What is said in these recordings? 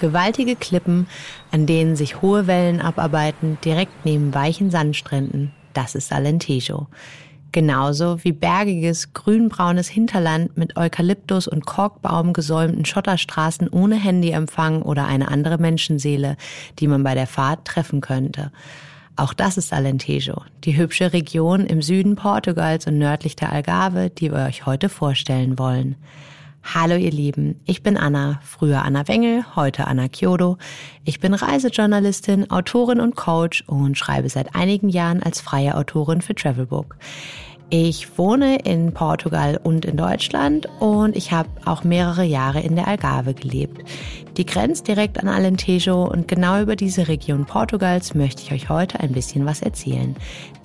Gewaltige Klippen, an denen sich hohe Wellen abarbeiten, direkt neben weichen Sandstränden. Das ist Alentejo. Genauso wie bergiges, grünbraunes Hinterland mit Eukalyptus und Korkbaum gesäumten Schotterstraßen ohne Handyempfang oder eine andere Menschenseele, die man bei der Fahrt treffen könnte. Auch das ist Alentejo, die hübsche Region im Süden Portugals und nördlich der Algarve, die wir euch heute vorstellen wollen. Hallo ihr Lieben, ich bin Anna, früher Anna Wengel, heute Anna Kyodo. Ich bin Reisejournalistin, Autorin und Coach und schreibe seit einigen Jahren als freie Autorin für Travelbook. Ich wohne in Portugal und in Deutschland und ich habe auch mehrere Jahre in der Algarve gelebt. Die grenzt direkt an Alentejo und genau über diese Region Portugals möchte ich euch heute ein bisschen was erzählen.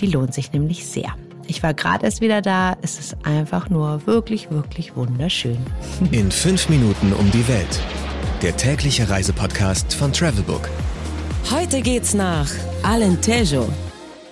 Die lohnt sich nämlich sehr. Ich war gerade erst wieder da. Es ist einfach nur wirklich, wirklich wunderschön. In fünf Minuten um die Welt. Der tägliche Reisepodcast von Travelbook. Heute geht's nach Alentejo.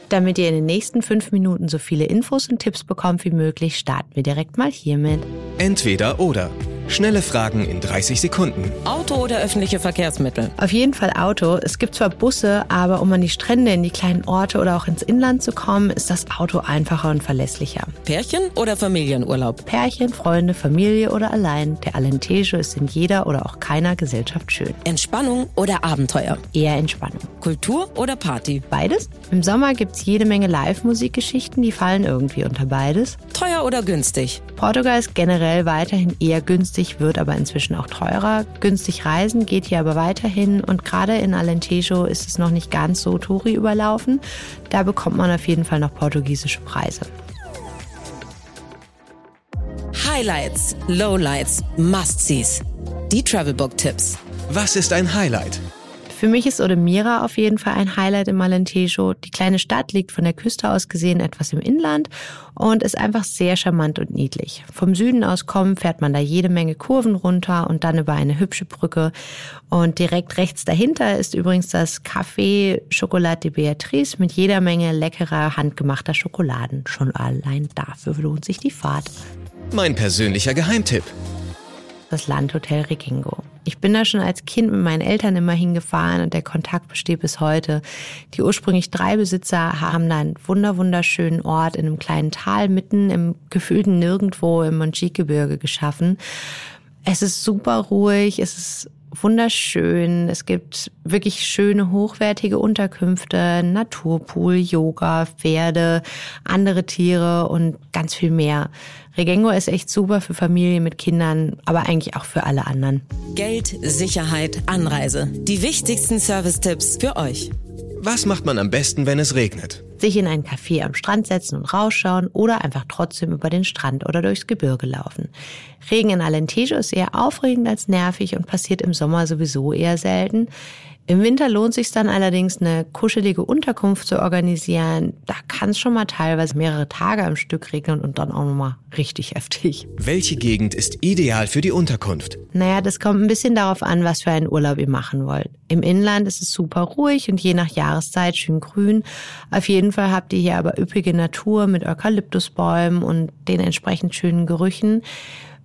Damit ihr in den nächsten fünf Minuten so viele Infos und Tipps bekommt wie möglich, starten wir direkt mal hiermit. Entweder oder. Schnelle Fragen in 30 Sekunden. Auto oder öffentliche Verkehrsmittel? Auf jeden Fall Auto. Es gibt zwar Busse, aber um an die Strände, in die kleinen Orte oder auch ins Inland zu kommen, ist das Auto einfacher und verlässlicher. Pärchen oder Familienurlaub? Pärchen, Freunde, Familie oder allein. Der Alentejo ist in jeder oder auch keiner Gesellschaft schön. Entspannung oder Abenteuer? Eher Entspannung. Kultur oder Party? Beides. Im Sommer gibt's jede Menge Live-Musikgeschichten, die fallen irgendwie unter beides. Teuer oder günstig? Portugal ist generell weiterhin eher günstig, wird aber inzwischen auch teurer. Günstig reisen geht hier aber weiterhin und gerade in Alentejo ist es noch nicht ganz so Touri überlaufen. Da bekommt man auf jeden Fall noch portugiesische Preise. Highlights, Lowlights, Must-Sees. Die Travelbook-Tipps. Was ist ein Highlight? Für mich ist Odemira auf jeden Fall ein Highlight im Alentejo. Die kleine Stadt liegt von der Küste aus gesehen etwas im Inland und ist einfach sehr charmant und niedlich. Vom Süden aus kommen fährt man da jede Menge Kurven runter und dann über eine hübsche Brücke. Und direkt rechts dahinter ist übrigens das Café Chocolat de Beatrice mit jeder Menge leckerer handgemachter Schokoladen. Schon allein dafür lohnt sich die Fahrt. Mein persönlicher Geheimtipp. Das Landhotel Regingo. Ich bin da schon als Kind mit meinen Eltern immer hingefahren und der Kontakt besteht bis heute. Die ursprünglich drei Besitzer haben da einen wunder wunderschönen Ort in einem kleinen Tal mitten im gefühlten Nirgendwo im Monchique-Gebirge geschaffen. Es ist super ruhig, es ist wunderschön. Es gibt wirklich schöne, hochwertige Unterkünfte, Naturpool, Yoga, Pferde, andere Tiere und ganz viel mehr. Regengo ist echt super für Familien mit Kindern, aber eigentlich auch für alle anderen. Geld, Sicherheit, Anreise. Die wichtigsten Service-Tipps für euch. Was macht man am besten, wenn es regnet? Sich in ein Café am Strand setzen und rausschauen oder einfach trotzdem über den Strand oder durchs Gebirge laufen. Regen in Alentejo ist eher aufregend als nervig und passiert im Sommer sowieso eher selten. Im Winter lohnt sich dann allerdings, eine kuschelige Unterkunft zu organisieren. Da kann es schon mal teilweise mehrere Tage am Stück regnen und dann auch nochmal richtig heftig. Welche Gegend ist ideal für die Unterkunft? Naja, das kommt ein bisschen darauf an, was für einen Urlaub ihr machen wollt. Im Inland ist es super ruhig und je nach Jahreszeit schön grün. Auf jeden Fall habt ihr hier aber üppige Natur mit Eukalyptusbäumen und den entsprechend schönen Gerüchen.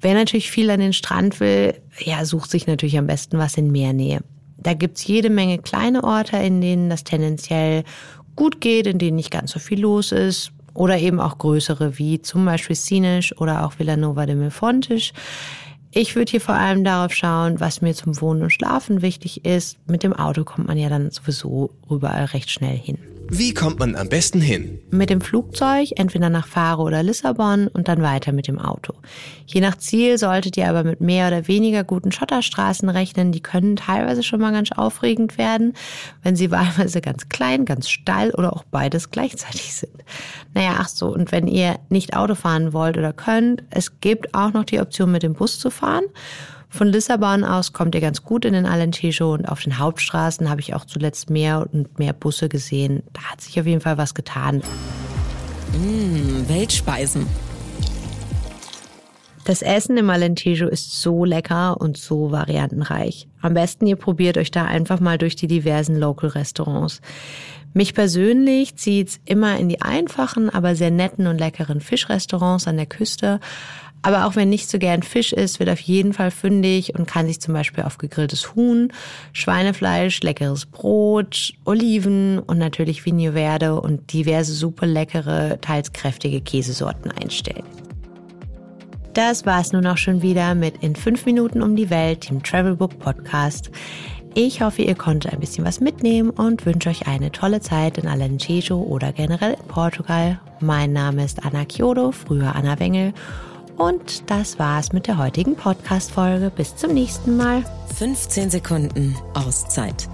Wer natürlich viel an den Strand will, ja, sucht sich natürlich am besten was in Meernähe. Da gibt's jede Menge kleine Orte, in denen das tendenziell gut geht, in denen nicht ganz so viel los ist. Oder eben auch größere, wie zum Beispiel Sinisch oder auch Villanova de Milfontes. Ich würde hier vor allem darauf schauen, was mir zum Wohnen und Schlafen wichtig ist. Mit dem Auto kommt man ja dann sowieso überall recht schnell hin. Wie kommt man am besten hin? Mit dem Flugzeug, entweder nach Faro oder Lissabon und dann weiter mit dem Auto. Je nach Ziel solltet ihr aber mit mehr oder weniger guten Schotterstraßen rechnen. Die können teilweise schon mal ganz aufregend werden, wenn sie wahlweise ganz klein, ganz steil oder auch beides gleichzeitig sind. Naja, ach so, und wenn ihr nicht Auto fahren wollt oder könnt, es gibt auch noch die Option mit dem Bus zu fahren. Von Lissabon aus kommt ihr ganz gut in den Alentejo und auf den Hauptstraßen habe ich auch zuletzt mehr und mehr Busse gesehen. Da hat sich auf jeden Fall was getan. Mmh, Weltspeisen. Das Essen im Alentejo ist so lecker und so variantenreich. Am besten ihr probiert euch da einfach mal durch die diversen Local Restaurants. Mich persönlich zieht's immer in die einfachen, aber sehr netten und leckeren Fischrestaurants an der Küste. Aber auch wer nicht so gern Fisch isst, wird auf jeden Fall fündig und kann sich zum Beispiel auf gegrilltes Huhn, Schweinefleisch, leckeres Brot, Oliven und natürlich Vigno Verde und diverse super leckere, teils kräftige Käsesorten einstellen. Das war's nun auch schon wieder mit In 5 Minuten um die Welt, dem Travelbook Podcast. Ich hoffe, ihr konntet ein bisschen was mitnehmen und wünsche euch eine tolle Zeit in Alentejo oder generell in Portugal. Mein Name ist Anna Chiodo, früher Anna Wengel. Und das war's mit der heutigen Podcast-Folge. Bis zum nächsten Mal. 15 Sekunden Auszeit